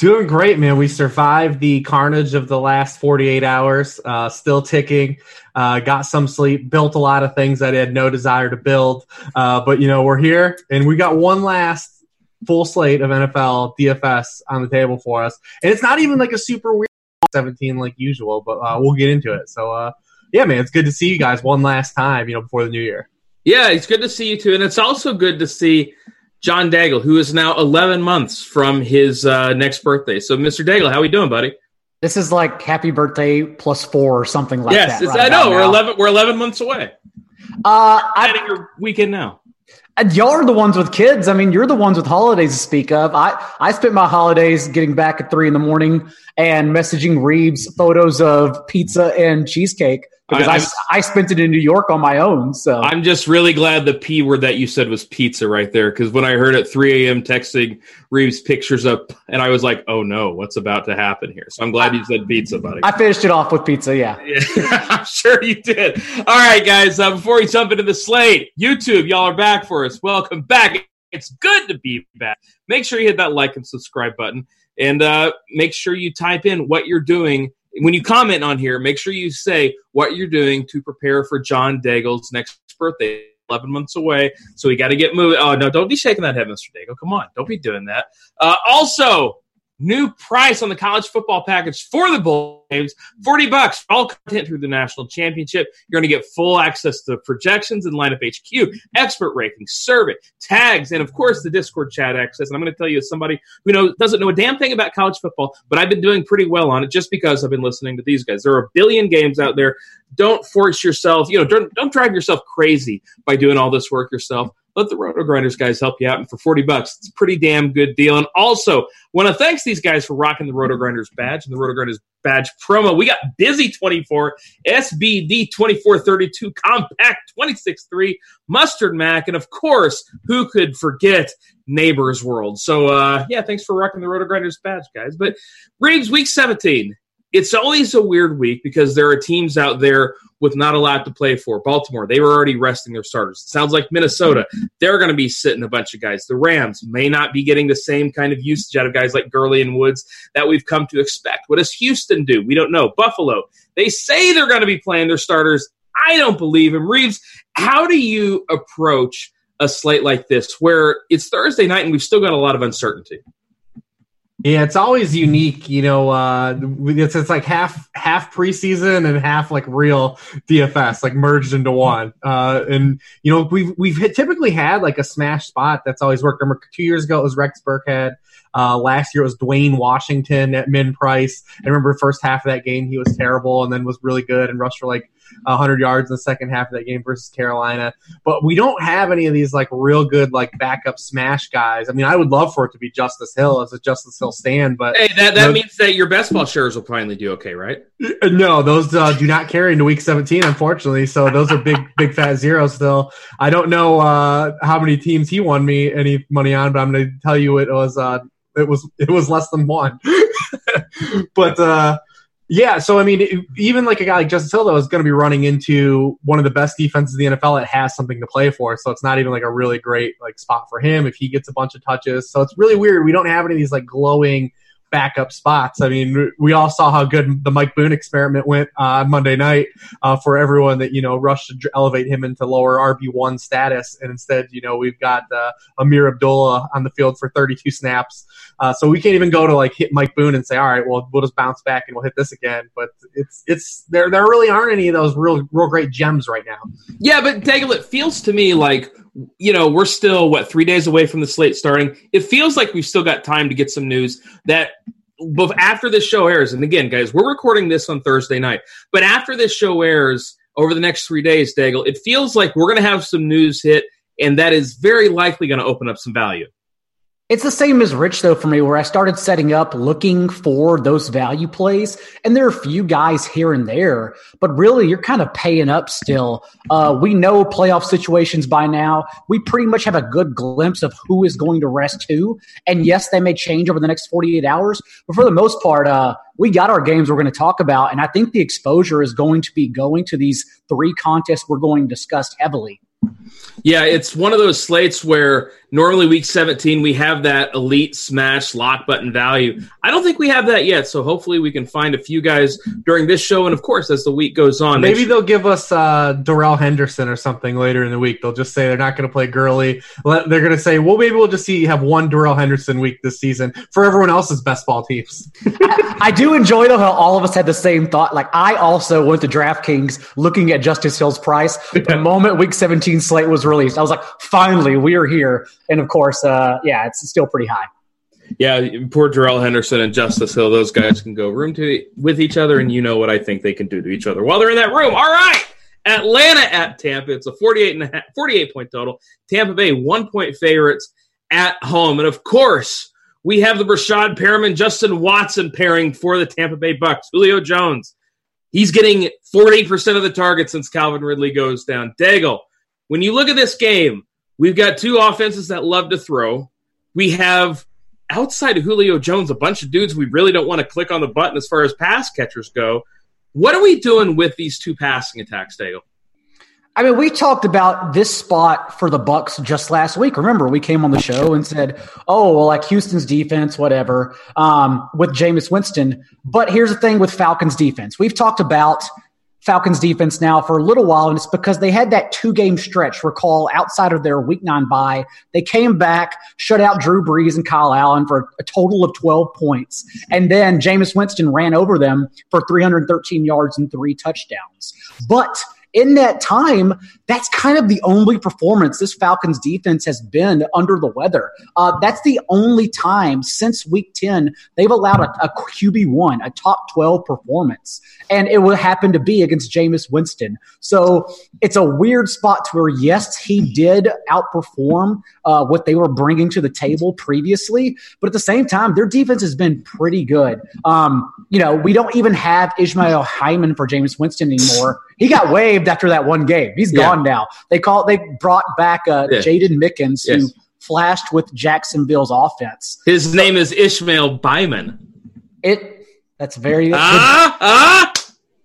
Doing great, man. We survived the carnage of the last 48 hours, uh, still ticking. Uh, got some sleep, built a lot of things that I had no desire to build. Uh, but, you know, we're here and we got one last full slate of NFL DFS on the table for us. And it's not even like a super weird 17 like usual, but uh, we'll get into it. So, uh, yeah, man, it's good to see you guys one last time, you know, before the new year. Yeah, it's good to see you too. And it's also good to see John Daigle, who is now 11 months from his uh, next birthday. So, Mr. Daigle, how are we doing, buddy? This is like happy birthday plus four or something like yes, that. Yes, right I know. We're 11. We're 11 months away. Uh, I, your weekend now. And Y'all are the ones with kids. I mean, you're the ones with holidays to speak of. I, I spent my holidays getting back at three in the morning and messaging Reeves photos of pizza and cheesecake because I, I, I, spent it in New York on my own. So I'm just really glad the P word that you said was pizza right there. Because when I heard at 3 a.m. texting Reeves pictures up, and I was like, oh no, what's about to happen here? So I'm glad you said pizza, buddy. I finished it off with pizza. Yeah, yeah I'm sure you did. All right, guys. Uh, before we jump into the slate, YouTube, y'all are back for us. Welcome back. It's good to be back. Make sure you hit that like and subscribe button, and uh, make sure you type in what you're doing when you comment on here, make sure you say what you're doing to prepare for John Daigle's next birthday. 11 months away, so we got to get moving. Oh, no, don't be shaking that head, Mr. Daigle. Come on, don't be doing that. Uh, also, New price on the college football package for the bowl games 40 bucks. All content through the national championship. You're going to get full access to projections and lineup HQ, expert rankings, survey, tags, and of course the Discord chat access. And I'm going to tell you as somebody who knows, doesn't know a damn thing about college football, but I've been doing pretty well on it just because I've been listening to these guys. There are a billion games out there. Don't force yourself, you know, don't, don't drive yourself crazy by doing all this work yourself let the Roto Grinders guys help you out. And for 40 bucks, it's a pretty damn good deal. And also, want to thanks these guys for rocking the Roto Grinders badge and the Roto Grinders badge promo. We got Busy 24, SBD 2432, Compact 263, Mustard Mac, and of course, who could forget Neighbors World? So, uh, yeah, thanks for rocking the Roto Grinders badge, guys. But Reeves, week 17 it's always a weird week because there are teams out there with not a lot to play for. Baltimore, they were already resting their starters. It sounds like Minnesota, they're going to be sitting a bunch of guys. The Rams may not be getting the same kind of usage out of guys like Gurley and Woods that we've come to expect. What does Houston do? We don't know. Buffalo, they say they're going to be playing their starters. I don't believe him. Reeves, how do you approach a slate like this where it's Thursday night and we've still got a lot of uncertainty? Yeah, it's always unique, you know. Uh, it's it's like half half preseason and half like real DFS, like merged into one. Uh, and you know, we've we've typically had like a smash spot that's always worked. Remember, two years ago it was Rex Burkhead. Uh, last year it was Dwayne Washington at min price. I remember first half of that game he was terrible and then was really good and rushed for like 100 yards in the second half of that game versus Carolina. But we don't have any of these like real good like backup smash guys. I mean, I would love for it to be Justice Hill as a Justice Hill stand, but hey, that, that means that your best ball shares will finally do okay, right? Uh, no, those uh, do not carry into week 17, unfortunately. So those are big, big fat zeros still. I don't know uh, how many teams he won me any money on, but I'm going to tell you it was uh, it was it was less than one. but uh, yeah, so I mean, even like a guy like Hill though is going to be running into one of the best defenses in the NFL that has something to play for. So it's not even like a really great like spot for him if he gets a bunch of touches. So it's really weird. We don't have any of these like glowing backup spots. I mean, we all saw how good the Mike Boone experiment went uh, on Monday night uh, for everyone that you know rushed to elevate him into lower RB one status, and instead, you know, we've got uh, Ameer Abdullah on the field for 32 snaps. Uh, so we can't even go to like hit Mike Boone and say, all right, well, we'll just bounce back and we'll hit this again. But it's it's there there really aren't any of those real real great gems right now. Yeah, but Daigle, it feels to me like you know we're still what three days away from the slate starting. It feels like we've still got time to get some news that. But after this show airs, and again, guys, we're recording this on Thursday night. But after this show airs over the next three days, Daigle, it feels like we're going to have some news hit, and that is very likely going to open up some value. It's the same as Rich though for me, where I started setting up looking for those value plays, and there are a few guys here and there, but really you're kind of paying up still. Uh, we know playoff situations by now. We pretty much have a good glimpse of who is going to rest who, and yes, they may change over the next 48 hours, but for the most part, uh, we got our games we're going to talk about, and I think the exposure is going to be going to these three contests we're going to discuss heavily. Yeah, it's one of those slates where normally week 17 we have that elite smash lock button value. I don't think we have that yet, so hopefully we can find a few guys during this show and of course as the week goes on. Maybe they'll give us uh Darrell Henderson or something later in the week. They'll just say they're not going to play Gurley. They're going to say, "Well, maybe we'll just see have one Darrell Henderson week this season for everyone else's best ball teams." I, I do enjoy though how all of us had the same thought. Like I also went to DraftKings looking at Justice Hill's price the moment week 17 slate was released. I was like, "Finally, we are here." And of course, uh, yeah, it's still pretty high. Yeah, poor Darrell Henderson and Justice Hill; those guys can go room to with each other, and you know what I think they can do to each other while they're in that room. All right, Atlanta at Tampa. It's a 48 and a half, 48 point total. Tampa Bay one point favorites at home, and of course, we have the Breshad Perriman Justin Watson pairing for the Tampa Bay Bucks. Julio Jones, he's getting 40% of the targets since Calvin Ridley goes down. Daigle, when you look at this game, we've got two offenses that love to throw. We have outside of Julio Jones, a bunch of dudes we really don't want to click on the button as far as pass catchers go. What are we doing with these two passing attacks, Daigle? I mean, we talked about this spot for the Bucks just last week. Remember, we came on the show and said, "Oh, well, like Houston's defense, whatever." Um, with Jameis Winston, but here's the thing with Falcons defense. We've talked about Falcons defense now for a little while, and it's because they had that two game stretch. Recall outside of their week nine bye, they came back, shut out Drew Brees and Kyle Allen for a total of 12 points. And then Jameis Winston ran over them for 313 yards and three touchdowns. But in that time, that's kind of the only performance this Falcons defense has been under the weather. Uh, that's the only time since week 10 they've allowed a, a QB1, a top 12 performance. And it would happen to be against Jameis Winston. So it's a weird spot to where, yes, he did outperform uh, what they were bringing to the table previously. But at the same time, their defense has been pretty good. Um, you know, we don't even have Ishmael Hyman for Jameis Winston anymore. He got waived after that one game. He's yeah. gone now. They call they brought back uh, yeah. Jaydon Mickens, yes. who flashed with Jacksonville's offense. His name is Ishmael Byman. It that's very ah, ah!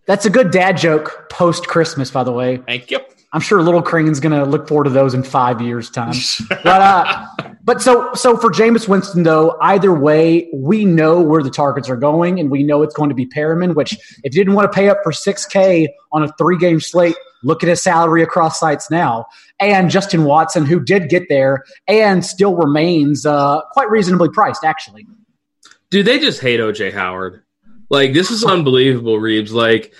That's a good dad joke post Christmas, by the way. Thank you. I'm sure Little Crane's going to look forward to those in five years' time. but uh, but so so for Jameis Winston though, either way, we know where the targets are going, and we know it's going to be Perriman. Which, if you didn't want to pay up for six K on a three game slate, look at his salary across sites now. And Justin Watson, who did get there and still remains uh, quite reasonably priced, actually. Dude, they just hate OJ Howard. Like this is unbelievable, Reeves. Like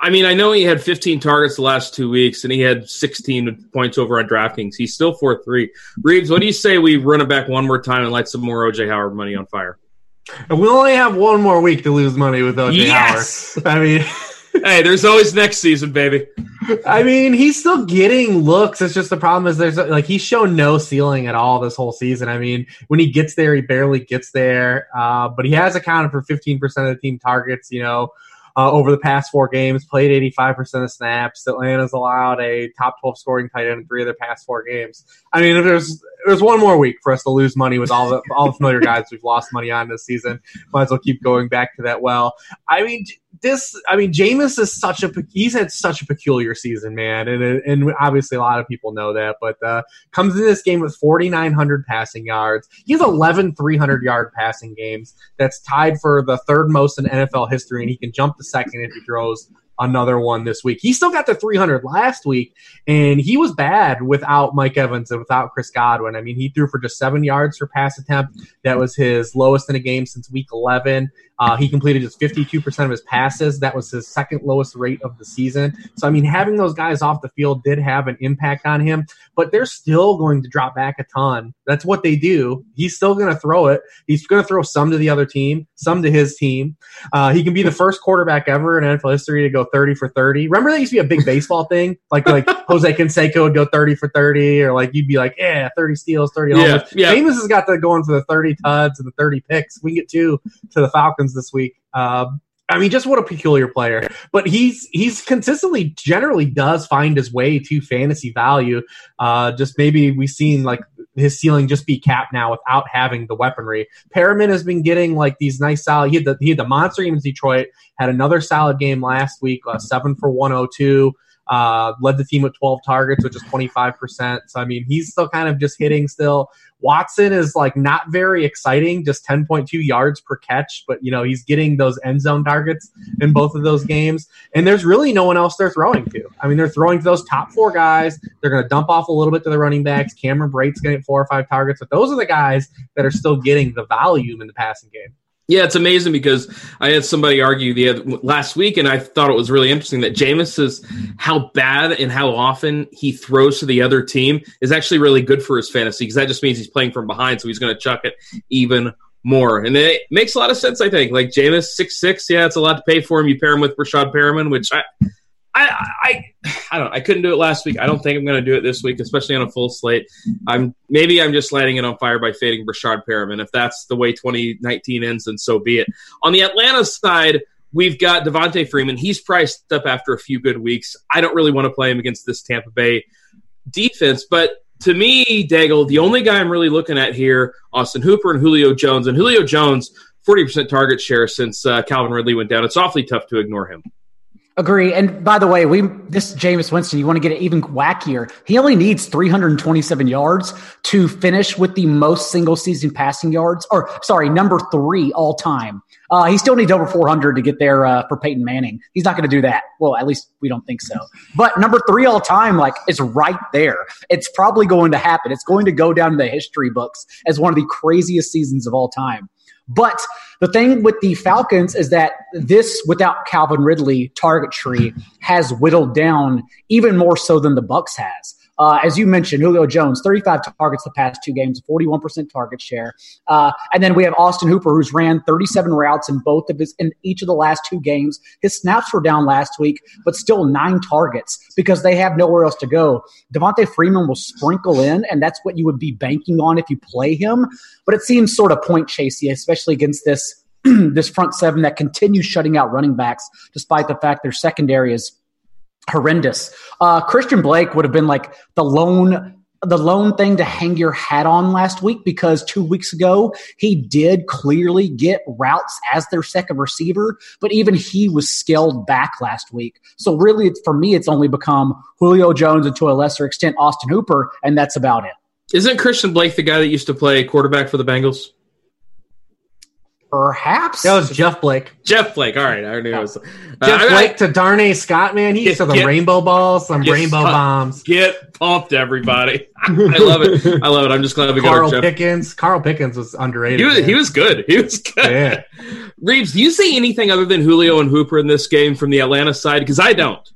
I mean, I know he had 15 targets the last two weeks, and he had 16 points over on DraftKings. He's still four three. Reeves, what do you say we run it back one more time and light some more OJ Howard money on fire? And we'll only have one more week to lose money with OJ yes! Howard. I mean, hey, there's always next season, baby. I mean, he's still getting looks. It's just the problem is there's like he's shown no ceiling at all this whole season. I mean, when he gets there, he barely gets there. Uh, but he has accounted for 15% of the team targets. You know uh, over the past four games, played 85% of snaps. Atlanta's allowed a top 12 scoring tight end in three of their past four games. I mean, if there's there's one more week for us to lose money with all the all the familiar guys we've lost money on this season, might as well keep going back to that well. I mean, this, I mean, Jameis is such a he's had such a peculiar season, man, and and obviously a lot of people know that. But uh, comes into this game with 4,900 passing yards. He has 11 300 yard passing games. That's tied for the third most in NFL history, and he can jump to second if he throws another one this week. He still got the 300 last week, and he was bad without Mike Evans and without Chris Godwin. I mean, he threw for just seven yards per pass attempt. That was his lowest in a game since week 11. Uh, he completed just 52% of his passes. That was his second lowest rate of the season. So, I mean, having those guys off the field did have an impact on him, but they're still going to drop back a ton. That's what they do. He's still going to throw it. He's going to throw some to the other team, some to his team. Uh, he can be the first quarterback ever in NFL history to go 30 for 30. Remember that used to be a big baseball thing? Like, like Jose Canseco would go 30 for 30, or like you'd be like, yeah, 30 steals, 30 homers. Yeah, yeah. Jameis has got the going for the 30 tuds and the 30 picks. We can get two to the Falcons this week. Um, I mean, just what a peculiar player. But he's he's consistently, generally, does find his way to fantasy value. Uh, just maybe we've seen like his ceiling just be capped now without having the weaponry. Perriman has been getting like these nice solid. He had the he had the monster game in Detroit. Had another solid game last week, uh, seven for one hundred two. Uh, led the team with 12 targets, which is 25%. So, I mean, he's still kind of just hitting still. Watson is like not very exciting, just 10.2 yards per catch, but you know, he's getting those end zone targets in both of those games. And there's really no one else they're throwing to. I mean, they're throwing to those top four guys. They're going to dump off a little bit to the running backs. Cameron Brate's getting four or five targets, but those are the guys that are still getting the volume in the passing game. Yeah, it's amazing because I had somebody argue the other, last week, and I thought it was really interesting that Jameis is how bad and how often he throws to the other team is actually really good for his fantasy because that just means he's playing from behind, so he's going to chuck it even more. And it makes a lot of sense, I think. Like Jameis, six six, yeah, it's a lot to pay for him. You pair him with Rashad Perriman, which I I, I, I don't. I couldn't do it last week. I don't think I'm going to do it this week, especially on a full slate. I'm maybe I'm just lighting it on fire by fading Breshad Perriman. If that's the way 2019 ends, then so be it. On the Atlanta side, we've got Devonta Freeman. He's priced up after a few good weeks. I don't really want to play him against this Tampa Bay defense, but to me, Daigle, the only guy I'm really looking at here, Austin Hooper and Julio Jones, and Julio Jones, 40% target share since uh, Calvin Ridley went down. It's awfully tough to ignore him. Agree. And by the way, we this Jameis Winston, you want to get it even wackier. He only needs 327 yards to finish with the most single season passing yards, or sorry, number three all time. Uh, he still needs over 400 to get there uh, for Peyton Manning. He's not going to do that. Well, at least we don't think so. But number three all time, like, is right there. It's probably going to happen. It's going to go down in the history books as one of the craziest seasons of all time. But the thing with the Falcons is that this, without Calvin Ridley, target tree has whittled down even more so than the Bucks has. Uh, as you mentioned, Julio Jones, 35 targets the past two games, 41% target share. Uh, and then we have Austin Hooper, who's ran 37 routes in both of his in each of the last two games. His snaps were down last week, but still nine targets because they have nowhere else to go. Devonta Freeman will sprinkle in, and that's what you would be banking on if you play him. But it seems sort of point chasey, especially against this this front seven that continues shutting out running backs, despite the fact their secondary is horrendous. Uh, Christian Blake would have been like the lone the lone thing to hang your hat on last week because two weeks ago he did clearly get routes as their second receiver, but even he was scaled back last week. So really, for me, it's only become Julio Jones and to a lesser extent Austin Hooper, and that's about it. Isn't Christian Blake the guy that used to play quarterback for the Bengals? Perhaps that was Jeff Blake. Jeff Blake. All right, I knew it was uh, Jeff I, Blake I, to Darnay Scott. Man, he used to the get, rainbow balls, some rainbow pumped, bombs. Get pumped, everybody! I love it. I love it. I'm just glad we Carl got Pickens. Carl Pickens was underrated. He was, he was good. He was good. Yeah. Reeves, do you see anything other than Julio and Hooper in this game from the Atlanta side? Because I don't.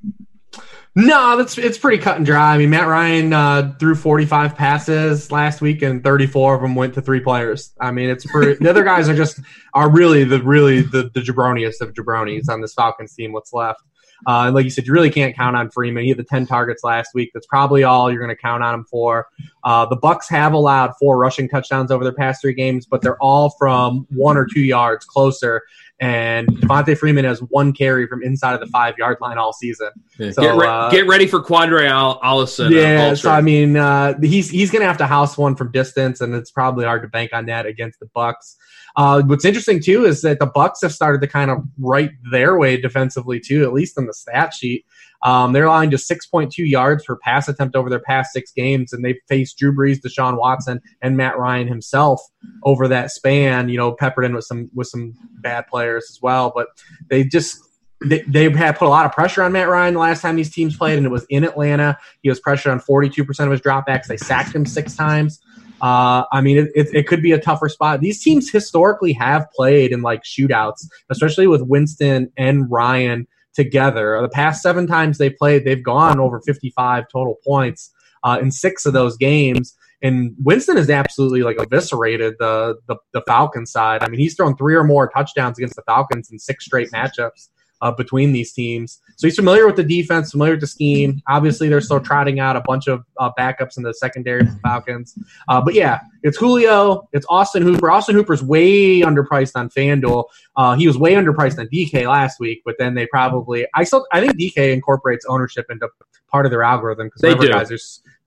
No, that's it's pretty cut and dry. I mean, Matt Ryan uh, threw 45 passes last week, and 34 of them went to three players. I mean, it's pretty, the other guys are just are really the really the the jabroniest of jabronis on this Falcons team. What's left? Uh, and like you said, you really can't count on Freeman. He had the 10 targets last week. That's probably all you're going to count on him for. Uh, the Bucks have allowed four rushing touchdowns over their past three games, but they're all from one or two yards closer. And Devonta Freeman has one carry from inside of the five yard line all season. Yeah. So, get, re- uh, get ready for Qadree Ol- Ollison. uh, Yeah, Vulture. so I mean, uh, he's he's going to have to house one from distance, and it's probably hard to bank on that against the Bucks. Uh, what's interesting too is that the Bucks have started to kind of write their way defensively too, at least in the stat sheet. Um, they're allowing just 6.2 yards per pass attempt over their past six games, and they've faced Drew Brees, Deshaun Watson, and Matt Ryan himself over that span. You know, peppered in with some with some bad players as well, but they just they, they had put a lot of pressure on Matt Ryan the last time these teams played, and it was in Atlanta. He was pressured on 42% of his dropbacks. They sacked him six times. Uh, I mean, it, it, it could be a tougher spot. These teams historically have played in like shootouts, especially with Winston and Ryan together. The past seven times they played, they've gone over 55 total points uh, in six of those games. And Winston has absolutely like eviscerated the, the the Falcons side. I mean, he's thrown three or more touchdowns against the Falcons in six straight matchups uh, between these teams. So he's familiar with the defense, familiar with the scheme. Obviously, they're still trotting out a bunch of uh, backups in the secondary for the Falcons. Uh, but yeah, it's Julio, it's Austin Hooper. Austin Hooper's way underpriced on FanDuel. Uh, he was way underpriced on DK last week, but then they probably I still I think DK incorporates ownership into part of their algorithm because They whenever do. guys are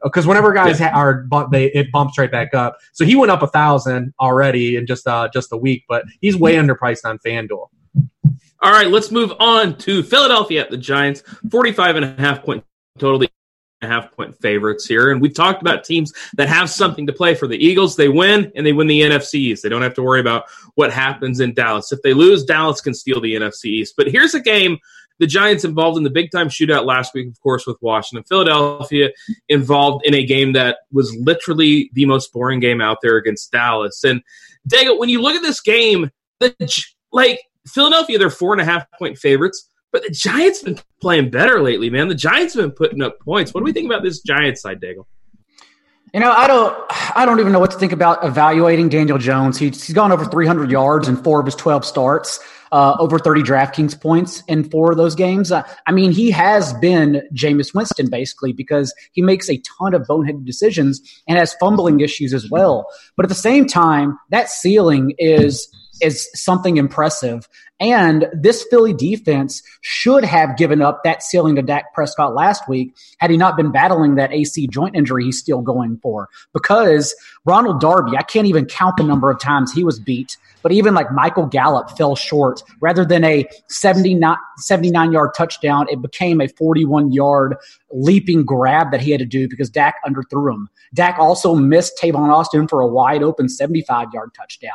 because whenever guys are they it bumps right back up. So he went up a thousand already in just uh just a week, but he's way underpriced on FanDuel. All right, let's move on to Philadelphia at the Giants. 45 and a half point total. A half point favorites here. And we've talked about teams that have something to play for. The Eagles, they win and they win the NFC East. They don't have to worry about what happens in Dallas. If they lose, Dallas can steal the NFC East. But here's a game the Giants involved in the big time shootout last week, of course, with Washington. Philadelphia involved in a game that was literally the most boring game out there against Dallas. And Daigle, when you look at this game, the like Philadelphia, they're four and a half point favorites, but the Giants have been playing better lately, man. The Giants have been putting up points. What do we think about this Giants side, Daigle? You know, I don't, I don't even know what to think about evaluating Daniel Jones. He's, he's gone over 300 yards in four of his 12 starts, uh, over 30 DraftKings points in four of those games. Uh, I mean, he has been Jameis Winston basically because he makes a ton of boneheaded decisions and has fumbling issues as well. But at the same time, that ceiling is is something impressive. And this Philly defense should have given up that ceiling to Dak Prescott last week had he not been battling that AC joint injury he's still going for. Because Ronald Darby, I can't even count the number of times he was beat, but even like Michael Gallup fell short. Rather than a 79, 79 yard touchdown, it became a 41 yard leaping grab that he had to do because Dak underthrew him. Dak also missed Tavon Austin for a wide open 75 yard touchdown.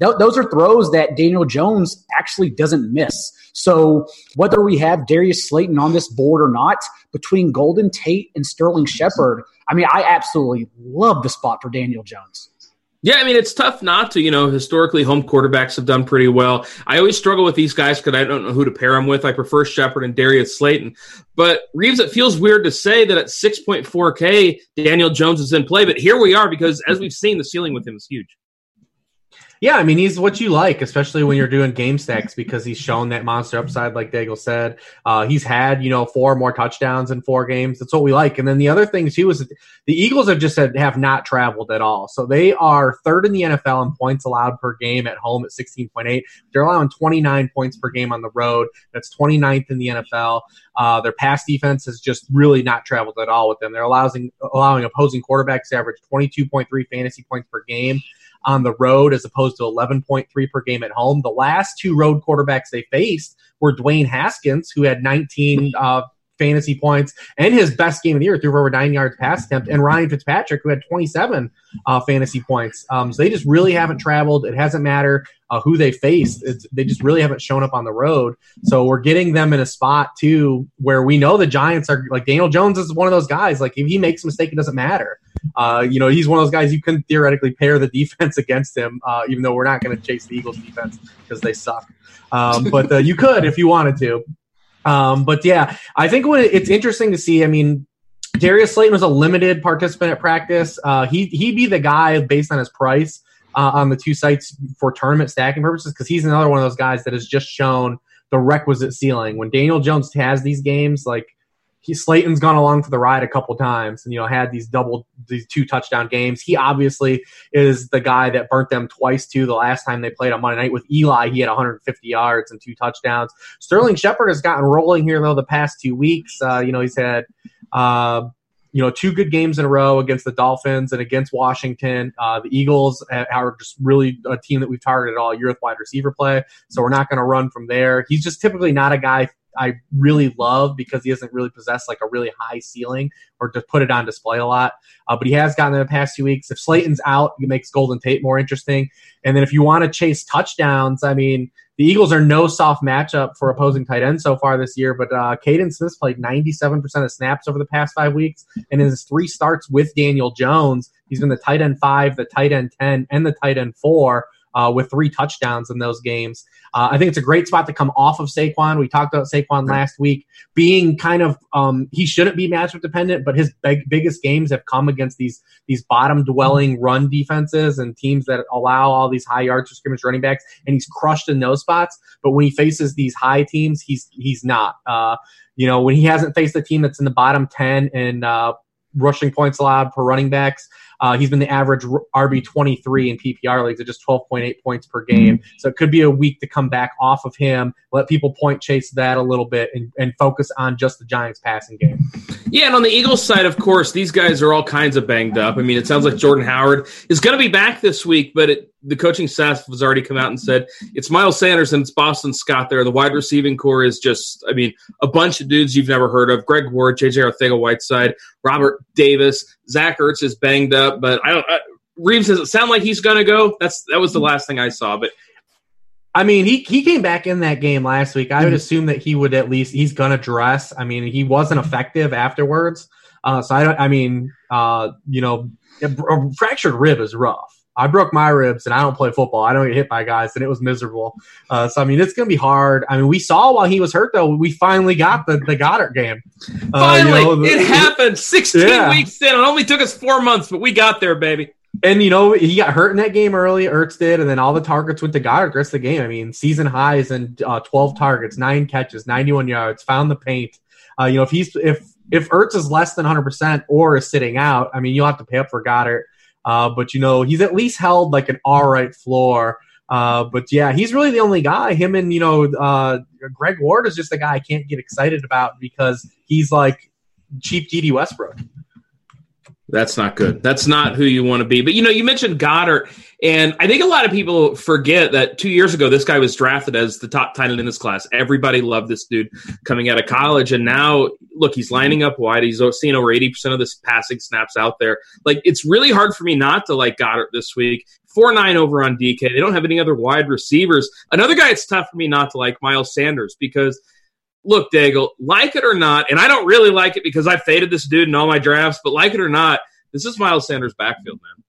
Th- those are throws that Daniel Jones actually doesn't miss. So whether we have Darius Slayton on this board or not, between Golden Tate and Sterling Shepard, I mean, I absolutely love the spot for Daniel Jones. Yeah, I mean, it's tough not to. You know, historically, home quarterbacks have done pretty well. I always struggle with these guys because I don't know who to pair them with. I prefer Shepard and Darius Slayton. But Reeves, it feels weird to say that at 6.4K, Daniel Jones is in play. But here we are because, as we've seen, the ceiling with him is huge. Yeah, I mean he's what you like, especially when you're doing game stacks because he's shown that monster upside, like Daigle said. Uh, he's had you know four more touchdowns in four games. That's what we like. And then the other thing too is the Eagles have just said have not traveled at all, so they are third in the NFL in points allowed per game at home at 16.8. They're allowing 29 points per game on the road. That's 29th in the NFL. Uh, their pass defense has just really not traveled at all with them. They're allowing allowing opposing quarterbacks to average 22.3 fantasy points per game on the road as opposed to 11.3 per game at home. The last two road quarterbacks they faced were Dwayne Haskins, who had 19 uh, fantasy points and his best game of the year, through over nine yards pass attempt, and Ryan Fitzpatrick, who had 27 uh, fantasy points. Um, so they just really haven't traveled. It hasn't mattered uh, who they faced. It's, they just really haven't shown up on the road. So we're getting them in a spot too where we know the Giants are like Daniel Jones is one of those guys. Like if he makes a mistake, it doesn't matter. Uh, you know, he's one of those guys you can theoretically pair the defense against him, uh, even though we're not going to chase the Eagles defense because they suck. Um, but uh, you could if you wanted to. Um, but yeah, I think when it's interesting to see. I mean, Darius Slayton was a limited participant at practice. Uh, he he'd be the guy based on his price uh, on the two sites for tournament stacking purposes because he's another one of those guys that has just shown the requisite ceiling. When Daniel Jones has these games, like he Slayton's gone along for the ride a couple times, and you know had these double these two touchdown games. He obviously is the guy that burnt them twice too. The last time they played on Monday night with Eli, he had 150 yards and two touchdowns. Sterling Shepard has gotten rolling here though the past two weeks. Uh, you know he's had. Uh, you know, two good games in a row against the Dolphins and against Washington. Uh, the Eagles are just really a team that we've targeted all year with wide receiver play, so we're not going to run from there. He's just typically not a guy I really love because he doesn't really possess like a really high ceiling or to put it on display a lot. Uh, but he has gotten in the past few weeks. If Slayton's out, it makes Golden Tate more interesting. And then if you want to chase touchdowns, I mean, the Eagles are no soft matchup for opposing tight ends so far this year, but uh, Kaden Smith's played 97% of snaps over the past five weeks. And in his three starts with Daniel Jones, he's been the tight end five, the tight end 10, and the tight end four uh, with three touchdowns in those games. Uh, I think it's a great spot to come off of Saquon. We talked about Saquon last week being kind of um, he shouldn't be matchup dependent, but his big, biggest games have come against these these bottom dwelling run defenses and teams that allow all these high yards to scrimmage running backs, and he's crushed in those spots. But when he faces these high teams, he's he's not. Uh, you know, when he hasn't faced a team that's in the bottom ten in uh, rushing points allowed per running backs. Uh, he's been the average RB 23 in PPR leagues at just 12.8 points per game. So it could be a week to come back off of him, let people point chase that a little bit, and, and focus on just the Giants passing game. Yeah, and on the Eagles side, of course, these guys are all kinds of banged up. I mean, it sounds like Jordan Howard is going to be back this week, but it, the coaching staff has already come out and said it's Miles Sanders and it's Boston Scott there. The wide receiving core is just, I mean, a bunch of dudes you've never heard of. Greg Ward, JJ Arcega-Whiteside, Robert Davis, Zach Ertz is banged up, but I don't. I, Reeves doesn't sound like he's going to go. That's that was the last thing I saw, but. I mean, he, he came back in that game last week. I would mm-hmm. assume that he would at least he's gonna dress. I mean, he wasn't effective afterwards. Uh, so I don't. I mean, uh, you know, a fractured rib is rough. I broke my ribs and I don't play football. I don't get hit by guys, and it was miserable. Uh, so I mean, it's going to be hard. I mean, we saw while he was hurt though. We finally got the, the Goedert game. Uh, finally, you know, the, it happened. Sixteen yeah. weeks in. It only took us four months, but we got there, baby. And you know he got hurt in that game early. Ertz did, and then all the targets went to Goedert the rest of the game. I mean, season highs and uh, twelve targets, nine catches, ninety-one yards, found the paint. Uh, you know, if he's if if Ertz is less than hundred percent or is sitting out, I mean, you'll have to pay up for Goedert. Uh, but you know, he's at least held like an all right floor. Uh, but yeah, he's really the only guy. Him and you know, uh, Greg Ward is just the guy I can't get excited about because he's like cheap Dede Westbrook. That's not good. That's not who you want to be. But you know, you mentioned Goedert, and I think a lot of people forget that two years ago, this guy was drafted as the top tight end in this class. Everybody loved this dude coming out of college, and now look, he's lining up wide. He's seeing over eighty percent of this passing snaps out there. Like it's really hard for me not to like Goedert this week. Four nine over on DK. They don't have any other wide receivers. Another guy, it's tough for me not to like Miles Sanders because look, Daigle, like it or not, and I don't really like it because I faded this dude in all my drafts, but like it or not, this is Miles Sanders' backfield, man.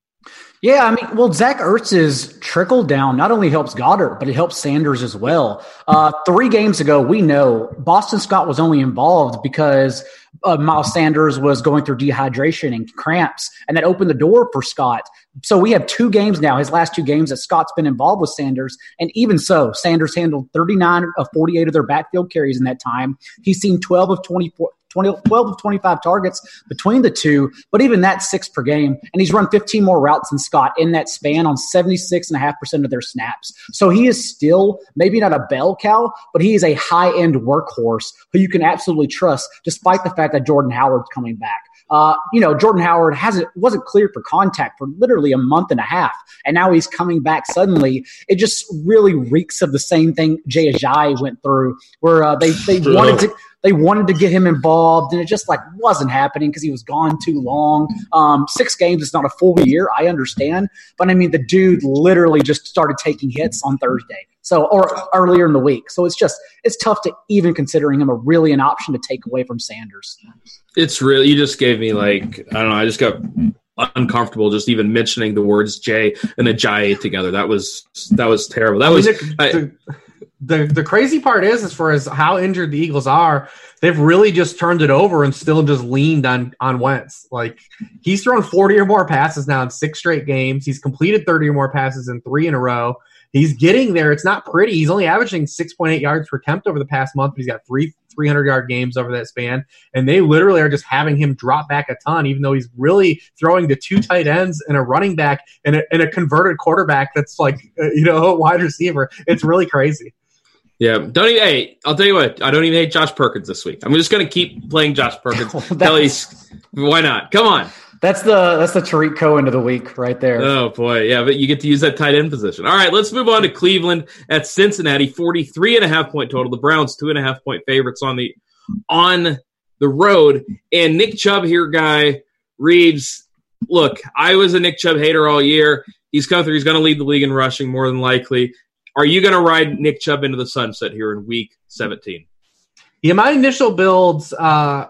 Yeah, I mean, well, Zach Ertz's trickle down not only helps Goedert, but it helps Sanders as well. Uh, three games ago, we know Boston Scott was only involved because uh, Miles Sanders was going through dehydration and cramps, and that opened the door for Scott. So we have two games now, his last two games that Scott's been involved with Sanders, and even so, Sanders handled 39 of 48 of their backfield carries in that time. He's seen 12 of 24, 20, 12 of 25 targets between the two, but even that six per game. And he's run 15 more routes than Scott in that span on 76.5% of their snaps. So he is still maybe not a bell cow, but he is a high end workhorse who you can absolutely trust, despite the fact that Jordan Howard's coming back. Uh, you know, Jordan Howard hasn't wasn't cleared for contact for literally a month and a half, and now he's coming back suddenly. It just really reeks of the same thing Jay Ajayi went through, where uh, they they wanted to they wanted to get him involved, and it just like wasn't happening because he was gone too long. Um, six games is not a full year, I understand, but I mean the dude literally just started taking hits on Thursday. So or earlier in the week. So it's just it's tough to even considering him a really an option to take away from Sanders. It's really you just gave me like I don't know. I just got uncomfortable just even mentioning the words Jay and Ajayi together. That was that was terrible. That was. I, the the crazy part is, as far as how injured the Eagles are, they've really just turned it over and still just leaned on on Wentz. Like he's thrown forty or more passes now in six straight games. He's completed thirty or more passes in three in a row. He's getting there. It's not pretty. He's only averaging six point eight yards per attempt over the past month, but he's got three 300 yard games over that span, and they literally are just having him drop back a ton, even though he's really throwing to two tight ends and a running back and a, and a converted quarterback that's like uh, you know a wide receiver. It's really crazy. Yeah, don't even. Hey, I'll tell you what. I don't even hate Josh Perkins this week. I'm just going to keep playing Josh Perkins. Kelly's, why not? Come on. That's the that's the Tarik Cohen of the week right there. Oh boy, yeah, but you get to use that tight end position. All right, let's move on to Cleveland at Cincinnati. 43 and a half point total. The Browns two and a half point favorites on the on the road. And Nick Chubb here, guy Reeves. Look, I was a Nick Chubb hater all year. He's come through. He's going to lead the league in rushing more than likely. Are you going to ride Nick Chubb into the sunset here in Week 17? Yeah, my initial builds, uh,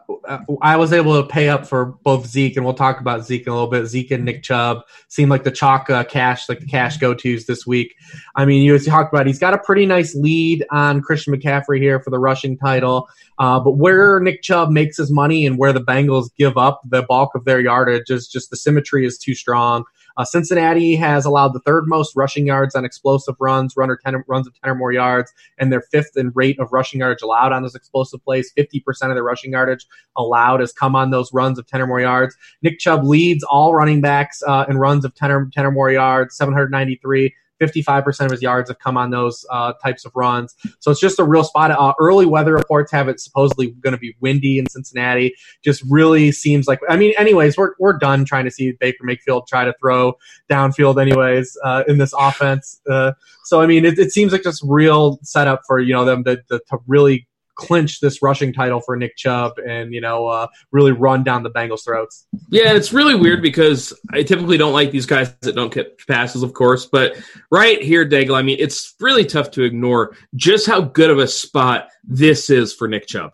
I was able to pay up for both Zeke, and we'll talk about Zeke in a little bit. Zeke and Nick Chubb seem like the chalk uh, cash, like the cash go tos this week. I mean, you talked about he's got a pretty nice lead on Christian McCaffrey here for the rushing title, uh, but where Nick Chubb makes his money and where the Bengals give up the bulk of their yardage is just the symmetry is too strong. Uh, Cincinnati has allowed the third most rushing yards on explosive runs, runner 10 runs of 10 or more yards, and their fifth in rate of rushing yardage allowed on those explosive plays. 50% of the rushing yardage allowed has come on those runs of 10 or more yards. Nick Chubb leads all running backs uh, in runs of 10 or, 10 or more yards, 793. 55% of his yards have come on those uh, types of runs. So it's just a real spot. Uh, early weather reports have it supposedly going to be windy in Cincinnati. Just really seems like, I mean, anyways, we're, we're done trying to see Baker Mayfield try to throw downfield, anyways, uh, in this offense. Uh, so, I mean, it, it, seems like just real setup for, you know, them to, to, to really clinch this rushing title for Nick Chubb and you know uh, really run down the Bengals' throats. Yeah, it's really weird because I typically don't like these guys that don't get passes, of course, but right here, Daigle, I mean, it's really tough to ignore just how good of a spot this is for Nick Chubb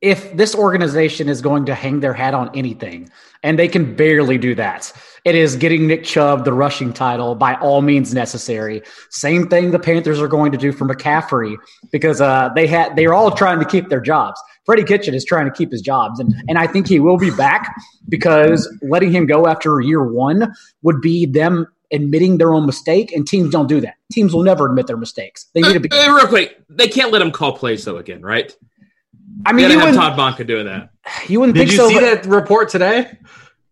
if this organization is going to hang their hat on anything, and they can barely do that, it is getting Nick Chubb the rushing title by all means necessary. Same thing the Panthers are going to do for McCaffrey because uh, they had they're all trying to keep their jobs. Freddie Kitchen is trying to keep his jobs, and and I think he will be back because letting him go after year one would be them admitting their own mistake, and teams don't do that. Teams will never admit their mistakes. They need to be uh, real quick. They can't let him call plays though again, right? I mean, you have Todd Monken doing that. You wouldn't Did think you so. see but- that report today?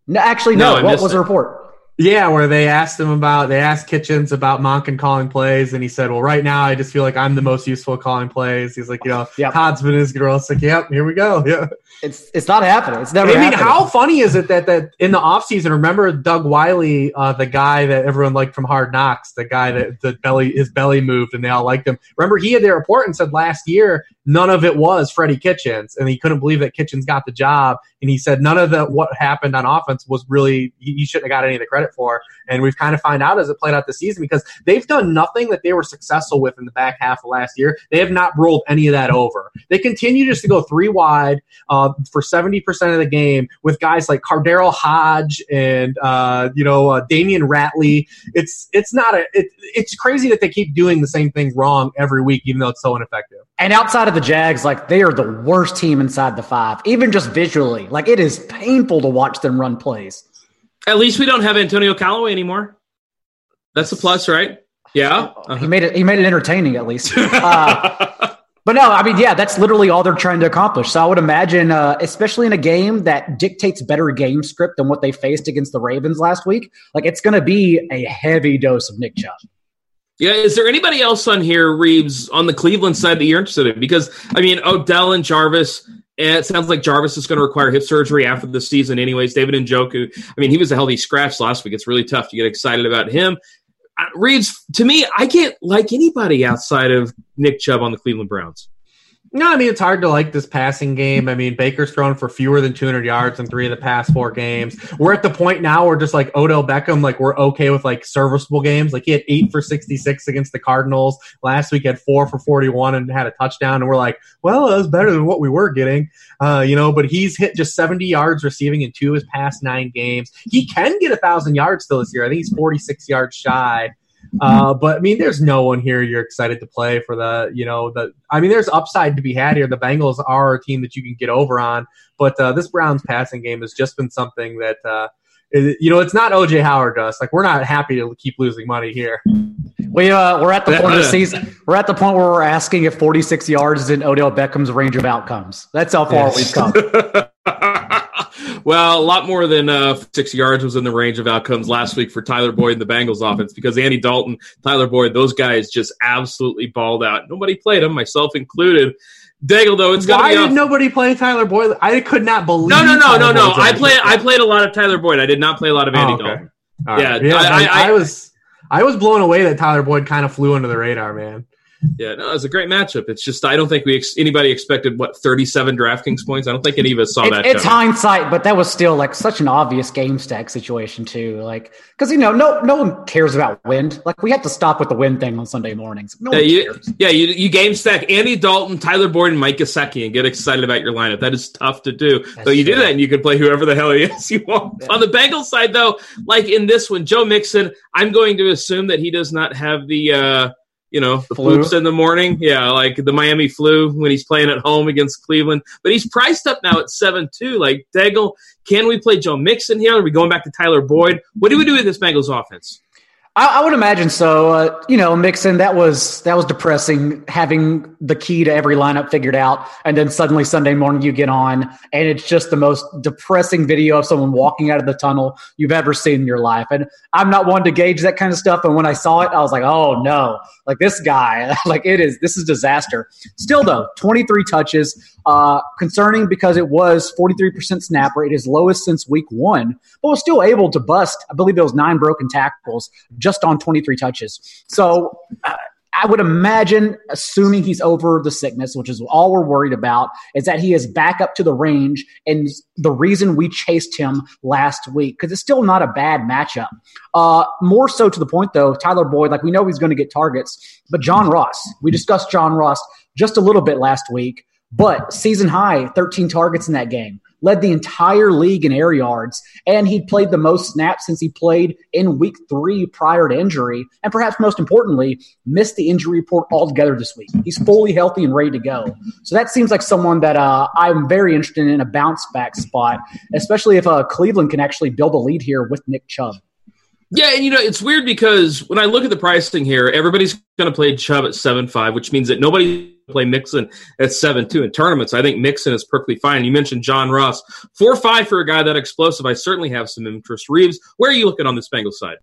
No, actually, No, no. What was it. the report? Yeah, where they asked him about they asked Kitchens about Monken calling plays, and he said, "Well, right now I just feel like I'm the most useful at calling plays." He's like, "You know, Yep. Todd's been his girl." It's like, "Yep, here we go." Yeah. It's it's not happening. It's never. I mean, happening. how funny is it that that in the offseason, remember Doug Wiley, uh, the guy that everyone liked from Hard Knocks, the guy that the belly his belly moved and they all liked him. Remember he had their report and said last year none of it was Freddie Kitchens, and he couldn't believe that Kitchens got the job. And he said none of the what happened on offense was really he, shouldn't have got any of the credit for. And we've kind of found out as it played out the season because they've done nothing that they were successful with in the back half of last year. They have not rolled any of that over. They continue just to go three wide uh, for seventy percent of the game with guys like KhaDarel Hodge and uh, you know uh, Damion Ratley. It's it's not a it, it's crazy that they keep doing the same thing wrong every week, even though it's so ineffective. And outside of the Jags, like they are the worst team inside the five, even just visually. Like it is painful to watch them run plays. At least we don't have Antonio Callaway anymore. That's a plus, right? Yeah. He Uh-huh. made it. He made it entertaining at least. Uh, but no, I mean, yeah, that's literally all they're trying to accomplish. So I would imagine, uh, especially in a game that dictates better game script than what they faced against the Ravens last week, like it's going to be a heavy dose of Nick Chubb. Yeah, is there anybody else on here, Reeves, on the Cleveland side that you're interested in? Because I mean, Odell and Jarvis. It sounds like Jarvis is going to require hip surgery after the season, anyways. David Njoku. I mean, he was a healthy scratch last week. It's really tough to get excited about him. Uh, Reeves, to me, I can't like anybody outside of Nick Chubb on the Cleveland Browns. No, I mean it's hard to like this passing game. I mean Baker's thrown for fewer than 200 yards in three of the past four games. We're at the point now where just like Odell Beckham, like we're okay with like serviceable games. Like he had eight for 66 against the Cardinals last week, had four for 41 and had a touchdown, and we're like, well, that was better than what we were getting, uh, you know. But he's hit just 70 yards receiving in two of his past nine games. He can get a thousand yards still this year. I think he's 46 yards shy. Uh, but I mean, there's no one here you're excited to play for the, you know, the. I mean, there's upside to be had here. The Bengals are a team that you can get over on, but uh, this Browns passing game has just been something that uh, It- you know, it's not OJ Howard to us. Like we're not happy to keep losing money here. We uh, we're at the point of the season. We're at the point where we're asking if 46 yards is in Odell Beckham's range of outcomes. That's how far Yes. we've come. well, a lot more than uh, six yards was in the range of outcomes last week for Tyler Boyd and the Bengals offense because Andy Dalton, Tyler Boyd, those guys just absolutely balled out. Nobody played them, myself included. Daigle, though, it's to Why be did nobody play Tyler Boyd? I could not believe. no, no, no, Tyler no, no. Boyd's I played. I played a lot of Tyler Boyd. I did not play a lot of Andy Oh, okay. Dalton. Right. Yeah, yeah. I- I, I- I was, I was blown away that Tyler Boyd kind of flew under the radar, man. Yeah, no, it was a great matchup. It's just I don't think we ex- anybody expected what thirty-seven DraftKings points. I don't think any of us saw It- that. it's coming. hindsight, but that was still like such an obvious game stack situation too. Like, because you know, no no one cares about wind. Like, we have to stop with the wind thing on Sunday mornings. No Yeah, one you, cares. yeah, you, you game stack Andy Dalton, Tyler Boyd, and Mike Gesicki and get excited about your lineup. That is tough to do. That's so you do that and you can play whoever the hell is you want. Yeah. On the Bengals side, though, like in this one, Joe Mixon, I'm going to assume that he does not have the, uh, you know, the Flu? in the morning. Yeah, like the Miami flu when he's playing at home against Cleveland. But he's priced up now at 7 2. Like, Daigle, can we play Joe Mixon here? Are we going back to Tyler Boyd? What do we do with this Bengals offense? I, I would imagine so. Uh, you know, Mixon, that was that was depressing having the key to every lineup figured out, and then suddenly Sunday morning you get on, and it's just the most depressing video of someone walking out of the tunnel you've ever seen in your life. And I'm not one to gauge that kind of stuff, and when I saw it, I was like, oh no, like this guy, like it is this is disaster. Still though, 23 touches, uh, concerning because it was 43% snap rate, lowest since week one, but was still able to bust. I believe it was nine broken tackles just on 23 touches. So uh, I would imagine, assuming he's over the sickness, which is all we're worried about, is that he is back up to the range. And the reason we chased him last week, because it's still not a bad matchup. Uh, more so to the point, though, Tyler Boyd, like we know he's going to get targets, but John Ross, we discussed John Ross just a little bit last week, but season high, 13 targets in that game led the entire league in air yards, and he played the most snaps since he played in week three prior to injury. And perhaps most importantly, missed the injury report altogether this week. He's fully healthy and ready to go. So that seems like someone that uh, I'm very interested in a bounce back spot, especially if uh, Cleveland can actually build a lead here with Nick Chubb. Yeah, and you know it's weird because when I look at the pricing here, everybody's going to play Chubb at seven five, which means that nobody play Mixon at seven two in tournaments. I think Mixon is perfectly fine. You mentioned John Ross four five for a guy that explosive. I certainly have some interest. Reeves, where are you looking on the Bengals side?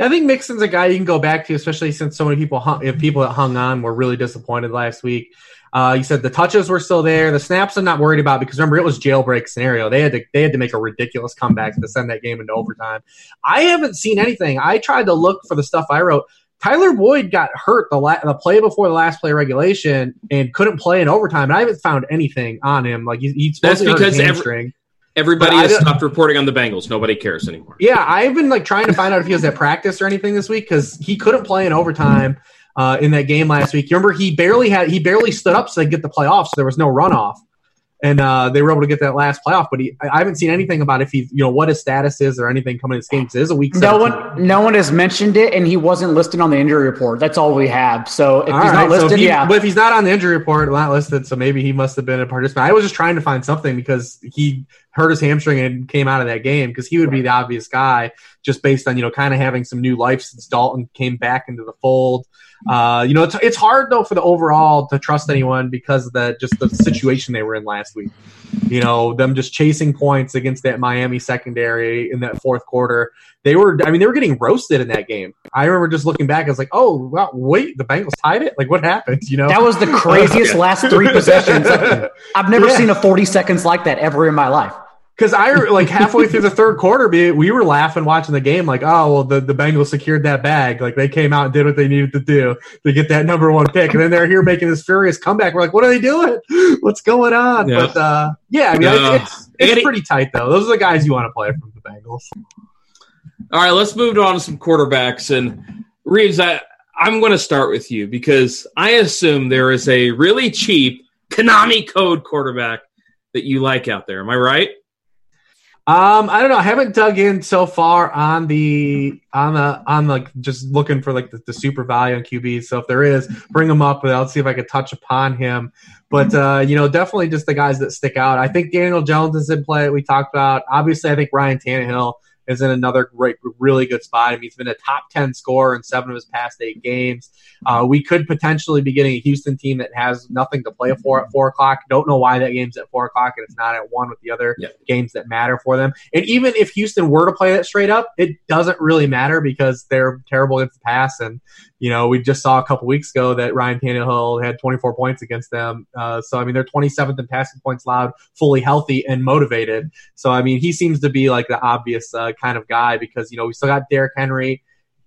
I think Mixon's a guy you can go back to, especially since so many people hung, people that hung on were really disappointed last week. Uh, you said the touches were still there. The snaps I'm not worried about because remember it was jailbreak scenario. They had to they had to make a ridiculous comeback to send that game into overtime. I haven't seen anything. I tried to look for the stuff I wrote. Tyler Boyd got hurt the la- the play before the last play regulation and couldn't play in overtime. And I haven't found anything on him. Like he, he's That's supposed to hurt his because every- Everybody But has stopped reporting on the Bengals. Nobody cares anymore. Yeah, I've been like trying to find out if he was at practice or anything this week because he couldn't play in overtime uh, in that game last week. You remember he barely had he barely stood up so they get the playoff, so there was no runoff, and uh, they were able to get that last playoff. But he, I haven't seen anything about if he, you know, what his status is or anything coming in this game. 'cause it is a week. No one, no one has mentioned it, and he wasn't listed on the injury report. That's all we have. So if All he's right, not listed, so he- yeah, But if he's not on the injury report, not listed, so maybe he must have been a participant. I was just trying to find something because he hurt his hamstring and came out of that game because he would be the obvious guy just based on you know kind of having some new life since Dalton came back into the fold. Uh, you know, it's it's hard though for the overall to trust anyone because of the just the situation they were in last week. You know, them just chasing points against that Miami secondary in that fourth quarter. They were, I mean, they were getting roasted in that game. I remember just looking back, I was like, oh, wow, wait, the Bengals tied it? Like, what happened? You know, that was the craziest last three possessions. Like, I've never Yeah. seen a forty seconds like that ever in my life. Because I like halfway through the third quarter, we we were laughing watching the game, like, oh well, the, the Bengals secured that bag, like they came out and did what they needed to do to get that number one pick, and then they're here making this furious comeback. We're like, what are they doing? What's going on? Yeah. But uh, yeah, I mean, No. it's it's, it's pretty tight though. Those are the guys you want to play from the Bengals. All right, let's move on to some quarterbacks. And Reeves, I, I'm going to start with you because I assume there is a really cheap Konami code quarterback that you like out there. Am I right? Um, I don't know. I haven't dug in so far on the on the on like just looking for like the, the super value on QB. So if there is, bring them up, and I'll see if I can touch upon him. But uh, you know, definitely just the guys that stick out. I think Daniel Jones is in play. We talked about. Obviously, I think Ryan Tannehill is in another great, really good spot. I mean, he's been a top 10 scorer in seven of his past eight games. Uh, we could potentially be getting a Houston team that has nothing to play for at four o'clock. Don't know why that game's at four o'clock and it's not at one with the other games that matter for them. And even if Houston were to play it straight up, it doesn't really matter because they're terrible against the pass. And, you know, we just saw a couple weeks ago that Ryan Tannehill had 24 points against them. Uh, so, I mean, they're 27th in passing points allowed, fully healthy and motivated. So, I mean, he seems to be like the obvious uh, kind of guy because, you know, we still got Derrick Henry.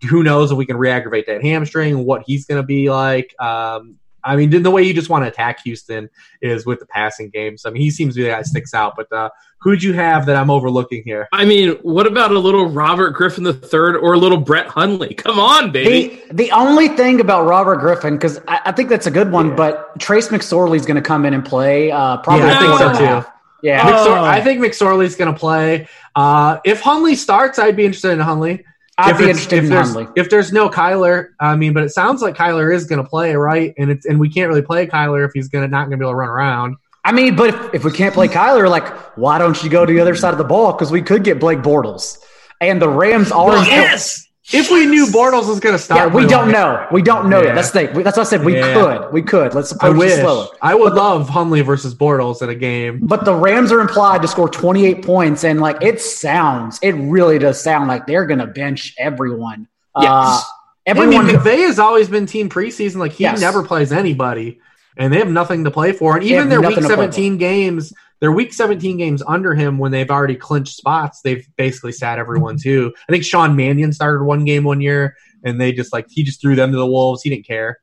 Who knows if we can re aggravate that hamstring, what he's going to be like. Um, I mean, the way you just want to attack Houston is with the passing game. So, I mean, he seems to be the guy that sticks out. But uh, who'd you have that I'm overlooking here? I mean, what about a little Robert Griffin III or a little Brett Hundley? Come on, baby. The, the only thing about Robert Griffin, because I, I, think that's a good one, yeah. but Trace McSorley's going to come in and play. Uh, probably yeah, I think so too. Yeah, oh. McSor- I think McSorley's going to play. Uh, if Hundley starts, I'd be interested in Hundley. I'd if be interested if in there's, Hundley. If there's no Kyler, I mean, but it sounds like Kyler is going to play, right? And it's and we can't really play Kyler if he's going to not going to be able to run around. I mean, but if, if we can't play Kyler, like, why don't you go to the other side of the ball? Because we could get Blake Bortles, and the Rams are. Well, yes. If we knew Bortles was going to stop, yeah, we don't know. We don't know yeah. That's the thing. That's what I said. We yeah. could. We could. Let's approach I wish. slower. I would love Hundley versus Bortles in a game. But the Rams are implied to score 28 points, and like it sounds, it really does sound like they're going to bench everyone. Yes. Uh, everyone. I mean, McVay has always been team preseason. Like he yes. never plays anybody, and they have nothing to play for. And even their week 17 games their week 17 games under him when they've already clinched spots, they've basically sat everyone too. I think Sean Mannion started one game one year and they just like he just threw them to the wolves. He didn't care.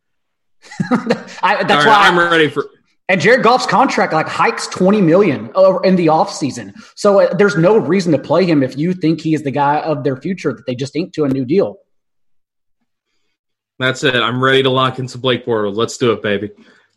I, that's right, why I'm ready for and Jared Goff's contract like hikes 20 million in the offseason. So uh, there's no reason to play him if you think he is the guy of their future that they just inked to a new deal. That's it. I'm ready to lock in some Blake Bortles. Let's do it, baby.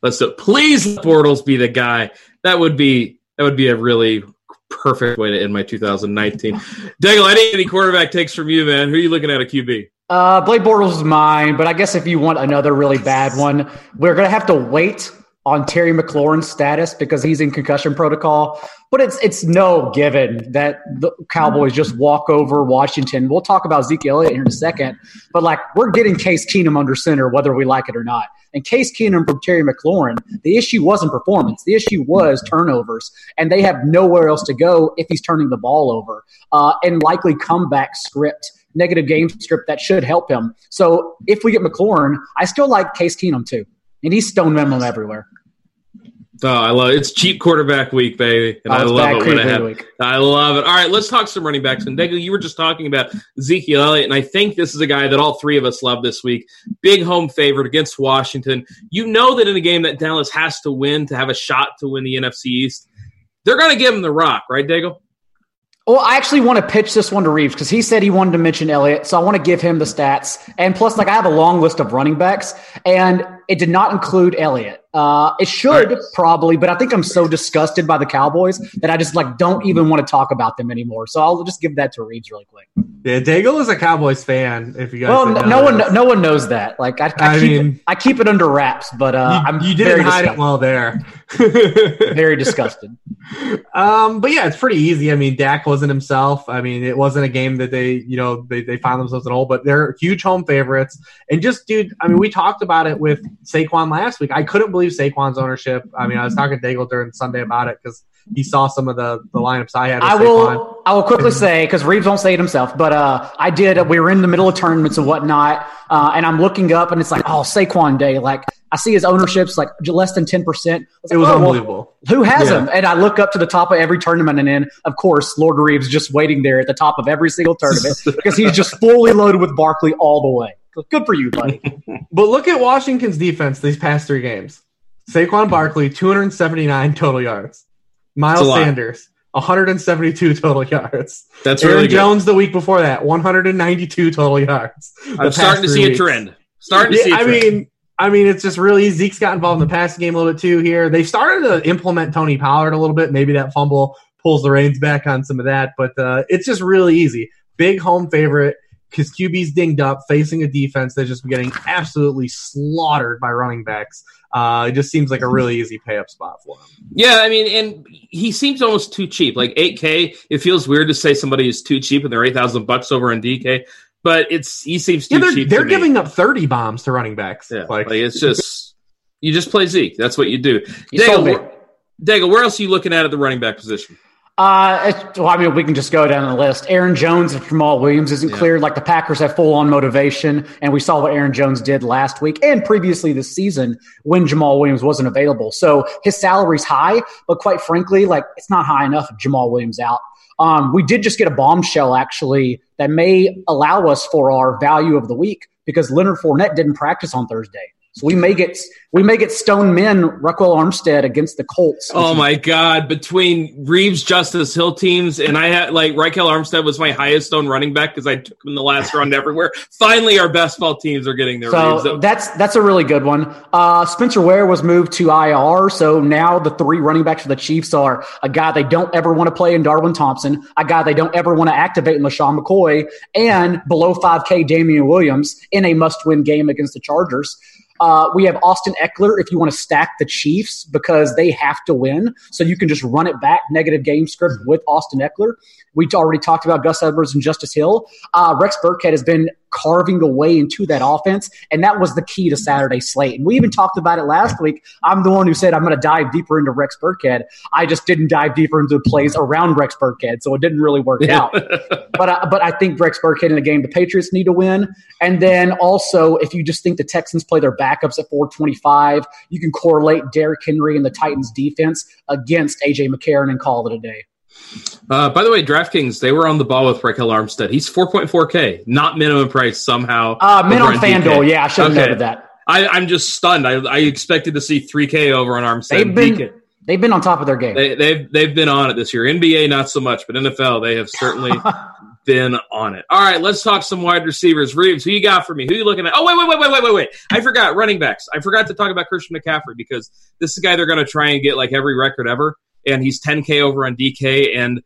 Let's do it. Please let Bortles be the guy. That would be that would be a really perfect way to end my 2019. Daigle, I need any quarterback takes from you, man. Who are you looking at a QB? Uh, Blake Bortles is mine, but I guess if you want another really bad one, we're to have to wait on Terry McLaurin's status because he's in concussion protocol. But it's it's no given that the Cowboys just walk over Washington. We'll talk about Zeke Elliott here in a second, but like we're getting Case Keenum under center whether we like it or not. And Case Keenum from Terry McLaurin, the issue wasn't performance. The issue was turnovers, and they have nowhere else to go if he's turning the ball over. Uh, and likely comeback script, negative game script that should help him. So if we get McLaurin, I still like Case Keenum too, and he's stone them everywhere. Oh, I love it. It's cheap quarterback week, baby. And oh, I love it when I have week. I love it. All right, let's talk some running backs. And Daigle, you were just talking about Ezekiel Elliott, and I think this is a guy that all three of us love this week. Big home favorite against Washington. You know that in a game that Dallas has to win to have a shot to win the NFC East, they're going to give him the rock, right, Daigle? Well, I actually want to pitch this one to Reeves because he said he wanted to mention Elliott, so I want to give him the stats. And plus, like I have a long list of running backs, and it did not include Elliott. Uh, it should probably, but I think I'm so disgusted by the Cowboys that I just like don't even want to talk about them anymore. So I'll just give that to Reeves really quick. Yeah, Daigle is a Cowboys fan. If you guys, well, no, no one, no one knows that. Like I, I, I keep, mean, it, I keep it under wraps, but uh, you, I'm you didn't hide disgusted. it well there. very disgusted. Um, but yeah, it's pretty easy. I mean, Dak wasn't himself. I mean, it wasn't a game that they, you know, they, they found themselves in a hole, but they're huge home favorites. And just, dude, I mean, we talked about it with Saquon last week. I couldn't believe Saquon's ownership. I mean, I was talking to Daigle during Sunday about it because he saw some of the, the lineups I had. I will I will quickly say because Reeves won't say it himself, but uh, I did. We were in the middle of tournaments and whatnot, uh, and I'm looking up and it's like, oh, Saquon Day. Like I see his ownership's like less than ten percent. It was oh, unbelievable. Well, who has yeah. him? And I look up to the top of every tournament, and then of course Lord Reeves just waiting there at the top of every single tournament because he's just fully loaded with Barkley all the way. Good for you, buddy. but look at Washington's defense these past three games. Saquon Barkley, 279 total yards. Miles Sanders, 172 total yards. That's Aaron really Jones the week before that, 192 total yards. I'm starting to see weeks. a trend. Starting to yeah, see. I mean, I mean, it's just really Zeke's got involved in the passing game a little bit too. Here, they started to implement Tony Pollard a little bit. Maybe that fumble pulls the reins back on some of that. But uh, it's just really easy. Big home favorite because QB's dinged up, facing a defense that's just getting absolutely slaughtered by running backs. Uh, it just seems like a really easy pay up spot for him. Yeah, I mean, and he seems almost too cheap. Like 8K, it feels weird to say somebody is too cheap and they're 8,000 bucks over in DK, but it's he seems too yeah, they're, cheap. They're giving me. up 30 bombs to running backs. Yeah, like, like, it's just you just play Zeke. That's what you do. You sold me. Daigle, where, Daigle, where else are you looking at at the running back position? Uh, well, I mean, we can just go down the list. Aaron Jones and Jamaal Williams isn't Yeah. cleared. Like the Packers have full on motivation, and we saw what Aaron Jones did last week and previously this season when Jamaal Williams wasn't available. So his salary's high, but quite frankly, like it's not high enough if Jamaal Williams out. Um, we did just get a bombshell actually that may allow us for our value of the week because Leonard Fournette didn't practice on Thursday. So we may get we may get Stone Men Ryquell Armstead against the Colts. Oh my God! Between Reeves, Justice Hill teams, and I had like Ryquell Armstead was my highest owned running back because I took him in the last round everywhere. Finally, our best ball teams are getting their So Reeves. that's that's a really good one. Uh, Spencer Ware was moved to IR, so now the three running backs for the Chiefs are a guy they don't ever want to play in Darwin Thompson, a guy they don't ever want to activate in LeSean McCoy, and below 5K Damien Williams in a must-win game against the Chargers. Uh, we have Austin Ekeler if you want to stack the Chiefs because they have to win. So you can just run it back, negative game script with Austin Ekeler. We already talked about Gus Edwards and Justice Hill. Uh, Rex Burkhead has been carving away into that offense, and that was the key to Saturday's slate. And we even talked about it last week. I'm the one who said I'm going to dive deeper into Rex Burkhead. I just didn't dive deeper into the plays around Rex Burkhead, so it didn't really work out. But I, but I think Rex Burkhead in a game the Patriots need to win. And then also, if you just think the Texans play their backups at 425, you can correlate Derrick Henry and the Titans defense against AJ McCarron and call it a day. Uh, by the way, DraftKings they were on the ball with Ryquell Armstead. He's 4.4K, not minimum price somehow. Uh, over on. FanDuel, yeah, I should have Okay. noted that. I, I'm just stunned. I, I expected to see 3K over on Armstead. They've been DK. they've been on top of their game. They, they've they've been on it this year. NBA not so much, but NFL they have certainly been on it. All right, let's talk some wide receivers. Reeves, who you got for me? Who you looking at? Oh wait, wait, wait, wait, wait, wait, wait! I forgot running backs. I forgot to talk about Christian McCaffrey because this is a guy they're going to try and get like every record ever, and he's 10K over on DK, and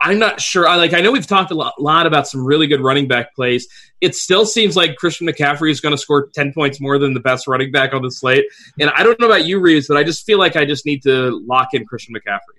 I'm not sure. I like. I know we've talked a lot, lot about some really good running back plays. It still seems like Christian McCaffrey is going to score 10 points more than the best running back on the slate. And I don't know about you, Reeves, but I just feel like I just need to lock in Christian McCaffrey.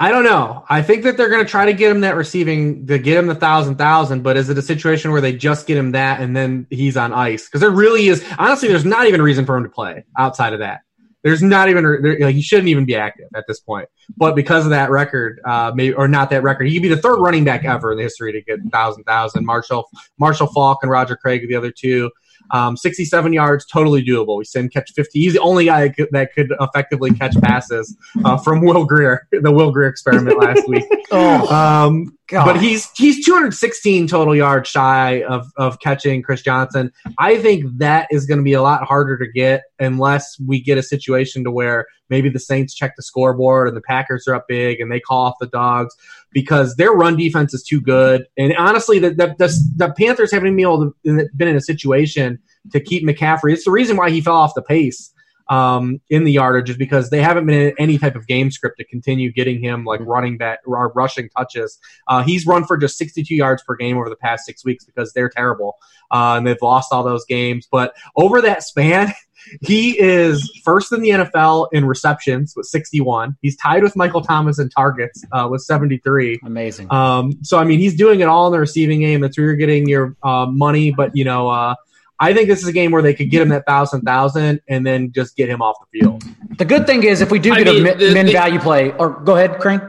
I don't know. I think that they're going to try to get him that receiving to get him the thousand thousand, but is it a situation where they just get him that and then he's on ice? Because there really is honestly, there's not even a reason for him to play outside of that. There's not even there, like he shouldn't even be active at this point. But because of that record, uh, maybe or not that record, he could be the third running back ever in the history to get thousand thousand. Marshall Marshall Faulk and Roger Craig are the other two. Um, 67 yards, totally doable. We said him catch 50. He's the only guy that could, that could effectively catch passes uh, from Will Grier, the Will Grier experiment last week. oh Um, but he's he's 216 total yards shy of of catching Chris Johnson. I think that is going to be a lot harder to get unless we get a situation to where maybe the Saints check the scoreboard and the Packers are up big and they call off the dogs because their run defense is too good. And honestly, the the, the, the Panthers haven't been able to been in a situation to keep McCaffrey. It's the reason why he fell off the pace um, in the yardage is because they haven't been in any type of game script to continue getting him like running back or rushing touches. Uh, he's run for just 62 yards per game over the past six weeks because they're terrible uh, and they've lost all those games. But over that span, he is first in the NFL in receptions with 61. He's tied with Michael Thomas in targets uh, with 73. amazing. Um, so I mean, he's doing it all in the receiving game. That's where you're getting your uh, money. But you know, uh, I think this is a game where they could get him that thousand thousand and then just get him off the field. the good thing is if we do I get mean, a min, the- min the- value play, or go ahead, Crane.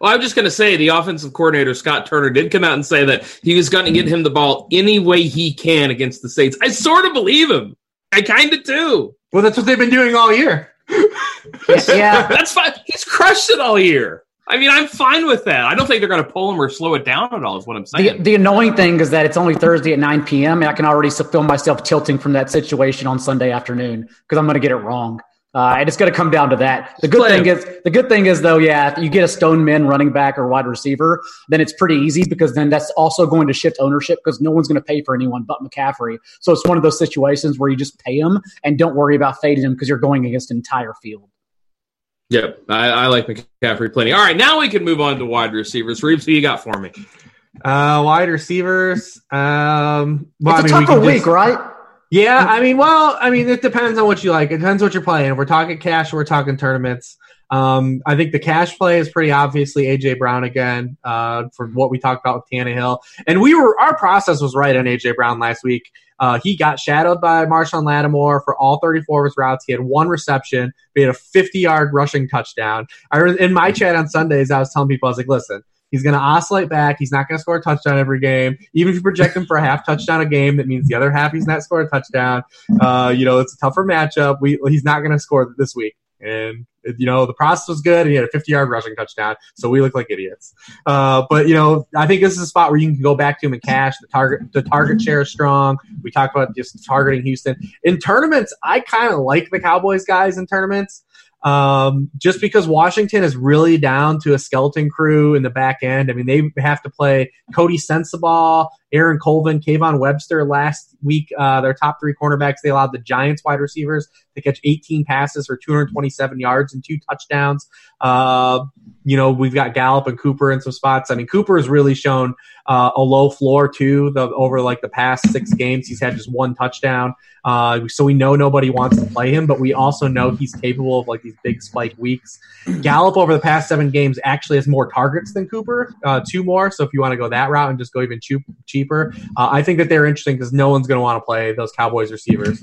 Well, I'm just going to say the offensive coordinator Scott Turner did come out and say that he was going to get him the ball any way he can against the Saints. I sort of believe him. I kind of do. Well, that's what they've been doing all year. Yeah, That's fine. He's crushed it all year. I mean, I'm fine with that. I don't think they're going to pull him or slow it down at all. Is what I'm The, saying. the annoying thing is that it's only Thursday at 9 p.m. and I can already feel myself tilting from that situation on Sunday afternoon because I'm going to get it wrong. Uh, and it's going to come down to that. The good thing is, the good thing is though, yeah, if you get a stone men running back or wide receiver, then it's pretty easy because then that's also going to shift ownership because no one's going to pay for anyone but McCaffrey. So it's one of those situations where you just pay him and don't worry about fading him because you're going against an entire field. Yep, I, I like McCaffrey plenty. All right, now we can move on to wide receivers. Reeves, who you got for me? Uh, wide receivers. Um, well, it's I a mean, we tougher can week, just- right? Yeah, I mean, well, I mean, it depends on what you like. It depends what you're playing. If we're talking cash, we're talking tournaments. Um, I think the cash play is pretty obviously AJ Brown again uh, for what we talked about with Tannehill, and we were our process was right on AJ Brown last week. Uh, he got shadowed by Marshon Lattimore for all 34 of his routes. He had one reception. He had a 50 yard rushing touchdown. I in my chat on Sundays, I was telling people, I was like, listen, he's going to oscillate back. He's not going to score a touchdown every game. Even if you project him for a half touchdown a game, that means the other half he's not scoring a touchdown. Uh, you know, it's a tougher matchup. We, he's not going to score this week. And you know the process was good, and he had a 50 yard rushing touchdown, so we look like idiots. Uh, but you know, I think this is a spot where you can go back to him and cash. The target, the target share is strong. We talked about just targeting Houston in tournaments. I kind of like the Cowboys guys in tournaments. Um, just because Washington is really down to a skeleton crew in the back end. I mean, they have to play Coty Sensabaugh, Aaron Colvin, Kayvon Webster last week. Uh, their top three cornerbacks, they allowed the Giants wide receivers to catch 18 passes for 227 yards and two touchdowns. Uh, you know, we've got Gallup and Cooper in some spots. I mean, Cooper has really shown uh, a low floor too. The over like the past six games, he's had just one touchdown. Uh, so we know nobody wants to play him, but we also know he's capable of like these big spike weeks. Gallup over the past seven games actually has more targets than Cooper, uh, two more. So if you want to go that route and just go even cheap, cheaper, uh, I think that they're interesting because no one's going to want to play those Cowboys receivers.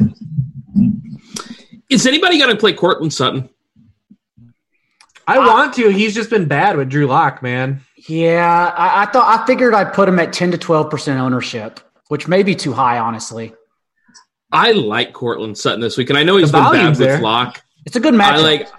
Is anybody going to play Courtland Sutton? I want to. He's just been bad with Drew Lock, man. Yeah, I, I thought I figured I'd put him at 10 to 12 percent ownership, which may be too high, honestly. I like Courtland Sutton this week, and I know he's The been bad volume's with there. Lock. It's a good matchup. I like.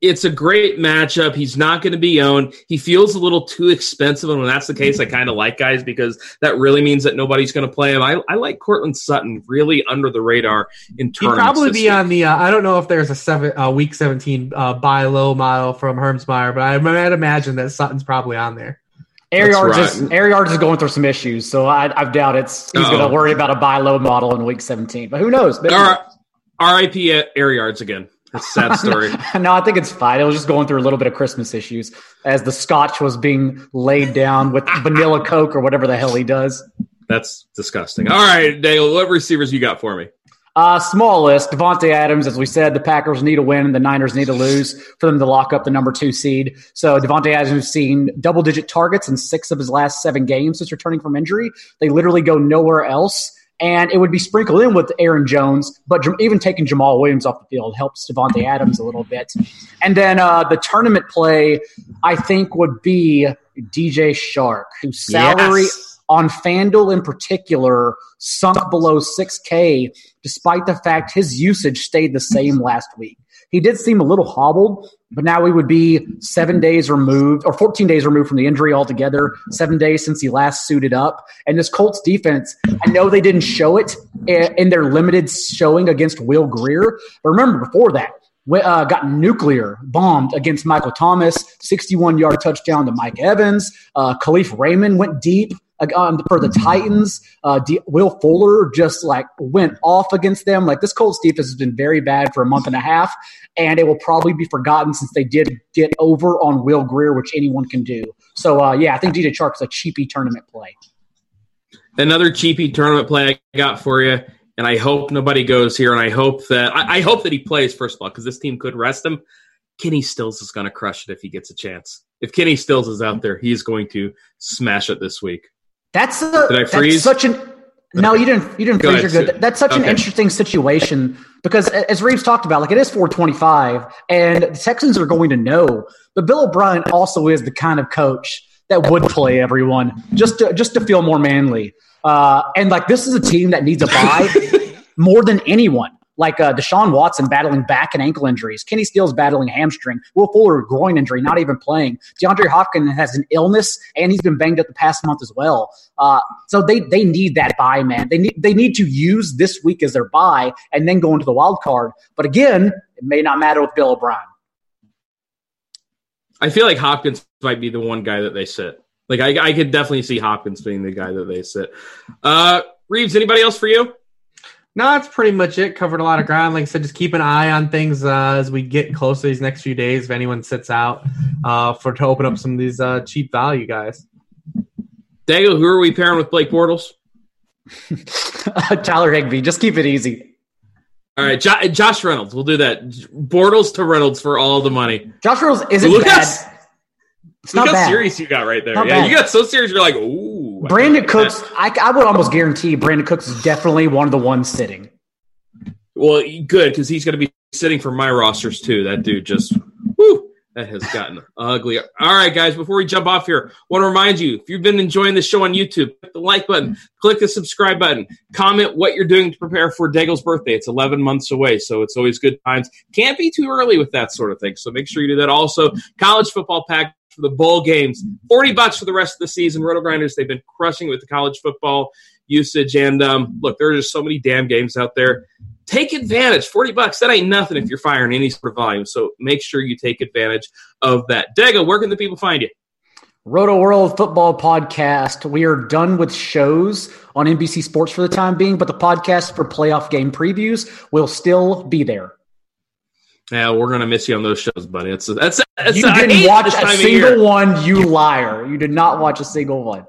It's a great matchup. He's not going to be owned. He feels a little too expensive, and when that's the case, I kind of like guys because that really means that nobody's going to play him. I, I like Courtland Sutton really under the radar in terms. He'd probably be on the. Uh, I don't know if there's a seven uh, week seventeen uh, buy low model from Hermsmeyer, but I might imagine that Sutton's probably on there. Air yards, right. is, Air yards is going through some issues, so I, I doubt it's he's going to worry about a buy low model in week 17. But who knows? Maybe- All right. R.I.P. at Air Yards again. That's a sad story. no, I think it's fine. It was just going through a little bit of Christmas issues as the scotch was being laid down with vanilla Coke or whatever the hell he does. That's disgusting. All right, Dale, what receivers you got for me? Uh, small list. Davante Adams, as we said, the Packers need a win and the Niners need to lose for them to lock up the number two seed. So Davante Adams has seen double digit targets in six of his last seven games since returning from injury. They literally go nowhere else. And it would be sprinkled in with Aaron Jones, but even taking Jamaal Williams off the field helps Davante Adams a little bit. And then uh, the tournament play, I think, would be DJ Chark, whose salary Yes. on FanDuel in particular sunk below 6K, despite the fact his usage stayed the same last week. He did seem a little hobbled, but now we would be seven days removed or 14 days removed from the injury altogether, seven days since he last suited up. And this Colts defense, I know they didn't show it in their limited showing against Will Grier, but remember before that, uh, got nuclear bombed against Michael Thomas, 61 yard touchdown to Mike Evans. Uh, Kalif Raymond went deep um, for the Titans. Uh, D- Will Fuller just like went off against them. Like this Colts defense has been very bad for a month and a half, and it will probably be forgotten since they did get over on Will Grier, which anyone can do. So uh, yeah, I think DJ Chark's a cheapy tournament play. Another cheapy tournament play I got for you, and I hope nobody goes here, and I hope that I, I hope that he plays first of all because this team could rest him. Kenny Stills is going to crush it if he gets a chance. If Kenny Stills is out there, he's going to smash it this week. That's a, Did I that's freeze? such an no, you didn't. You didn't Go freeze. ahead, You're good. That's such an interesting situation because, as Reeves talked about, like it is 425, and the Texans are going to know. But Bill O'Brien also is the kind of coach that would play everyone just to just to feel more manly. Uh, and like this is a team that needs a buy more than anyone. Like uh, Deshaun Watson battling back and ankle injuries, Kenny Stills battling hamstring, Will Fuller groin injury, not even playing. DeAndre Hopkins has an illness and he's been banged up the past month as well. Uh, so they they need that buy, man. They need they need to use this week as their buy and then go into the wild card. But again, it may not matter with Bill O'Brien. I feel like Hopkins might be the one guy that they sit. Like I, I could definitely see Hopkins being the guy that they sit. Uh, Reeves, anybody else for you? No, that's pretty much it. Covered a lot of ground. Like I said, just keep an eye on things uh, as we get closer these next few days. If anyone sits out uh, for to open up some of these uh, cheap value guys. Daigle, who are we pairing with Blake Bortles? Tyler Higbee. Just keep it easy. All right, jo- Josh Reynolds. We'll do that. Bortles to Reynolds for all the money. Josh Reynolds isn't Look bad. how, It's look not how bad. serious you got right there. Not yeah, bad. you got so serious. You're like, ooh. I Brandin Cooks. I, I would almost guarantee Brandin Cooks is definitely one of the ones sitting. Well, good because he's going to be sitting for my rosters too. That dude just, whoo, that has gotten ugly. All right, guys, before we jump off here, want to remind you if you've been enjoying the show on YouTube, click the like button, click the subscribe button, comment what you're doing to prepare for Daigle's birthday. It's 11 months away, so it's always good times. Can't be too early with that sort of thing, so make sure you do that. Also, college football pack for the bowl games, 40 bucks for the rest of the season. RotoGrinders, they've been crushing it with the college football usage. And um, look, there are just so many damn games out there take advantage. 40 bucks, that ain't nothing if you're firing any sort of volume. So make sure you take advantage of that. Daigle, where can the people find you? Rotoworld Football Podcast. We are done with shows on NBC Sports for the time being, but the podcast for playoff game previews will still be there. Yeah, we're gonna miss you on those shows, buddy. It's that's, that's You I didn't watch a single one, you liar. You did not watch a single one.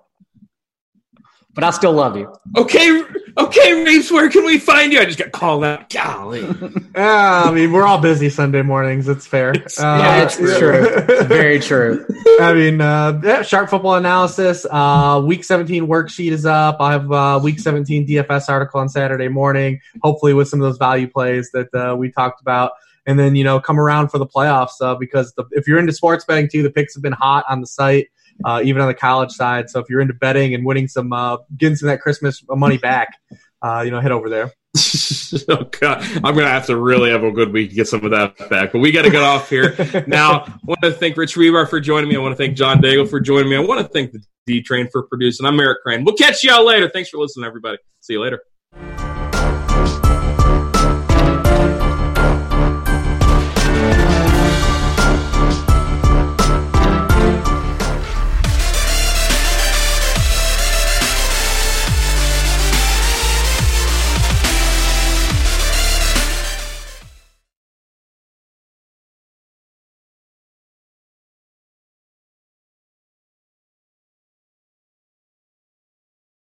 But I still love you. Okay, okay, Reeves, where can we find you? I just got called out. Golly. Yeah, I mean, we're all busy Sunday mornings. It's fair. Uh, yeah, it's true. It's very true. I mean, uh, yeah, sharp football analysis. Uh, week 17 worksheet is up. I have uh, week 17 DFS article on Saturday morning, hopefully with some of those value plays that uh, we talked about. And then, you know, come around for the playoffs uh, because the, if you're into sports betting too, the picks have been hot on the site, uh, even on the college side. So if you're into betting and winning some, uh, getting some of that Christmas money back, uh, you know, head over there. oh god, I'm gonna have to really have a good week to get some of that back. But we got to get off here now. I want to thank Rich Hribar for joining me. I want to thank John Daigle for joining me. I want to thank the D Train for producing. I'm Eric Crane. We'll catch y'all later. Thanks for listening, everybody. See you later.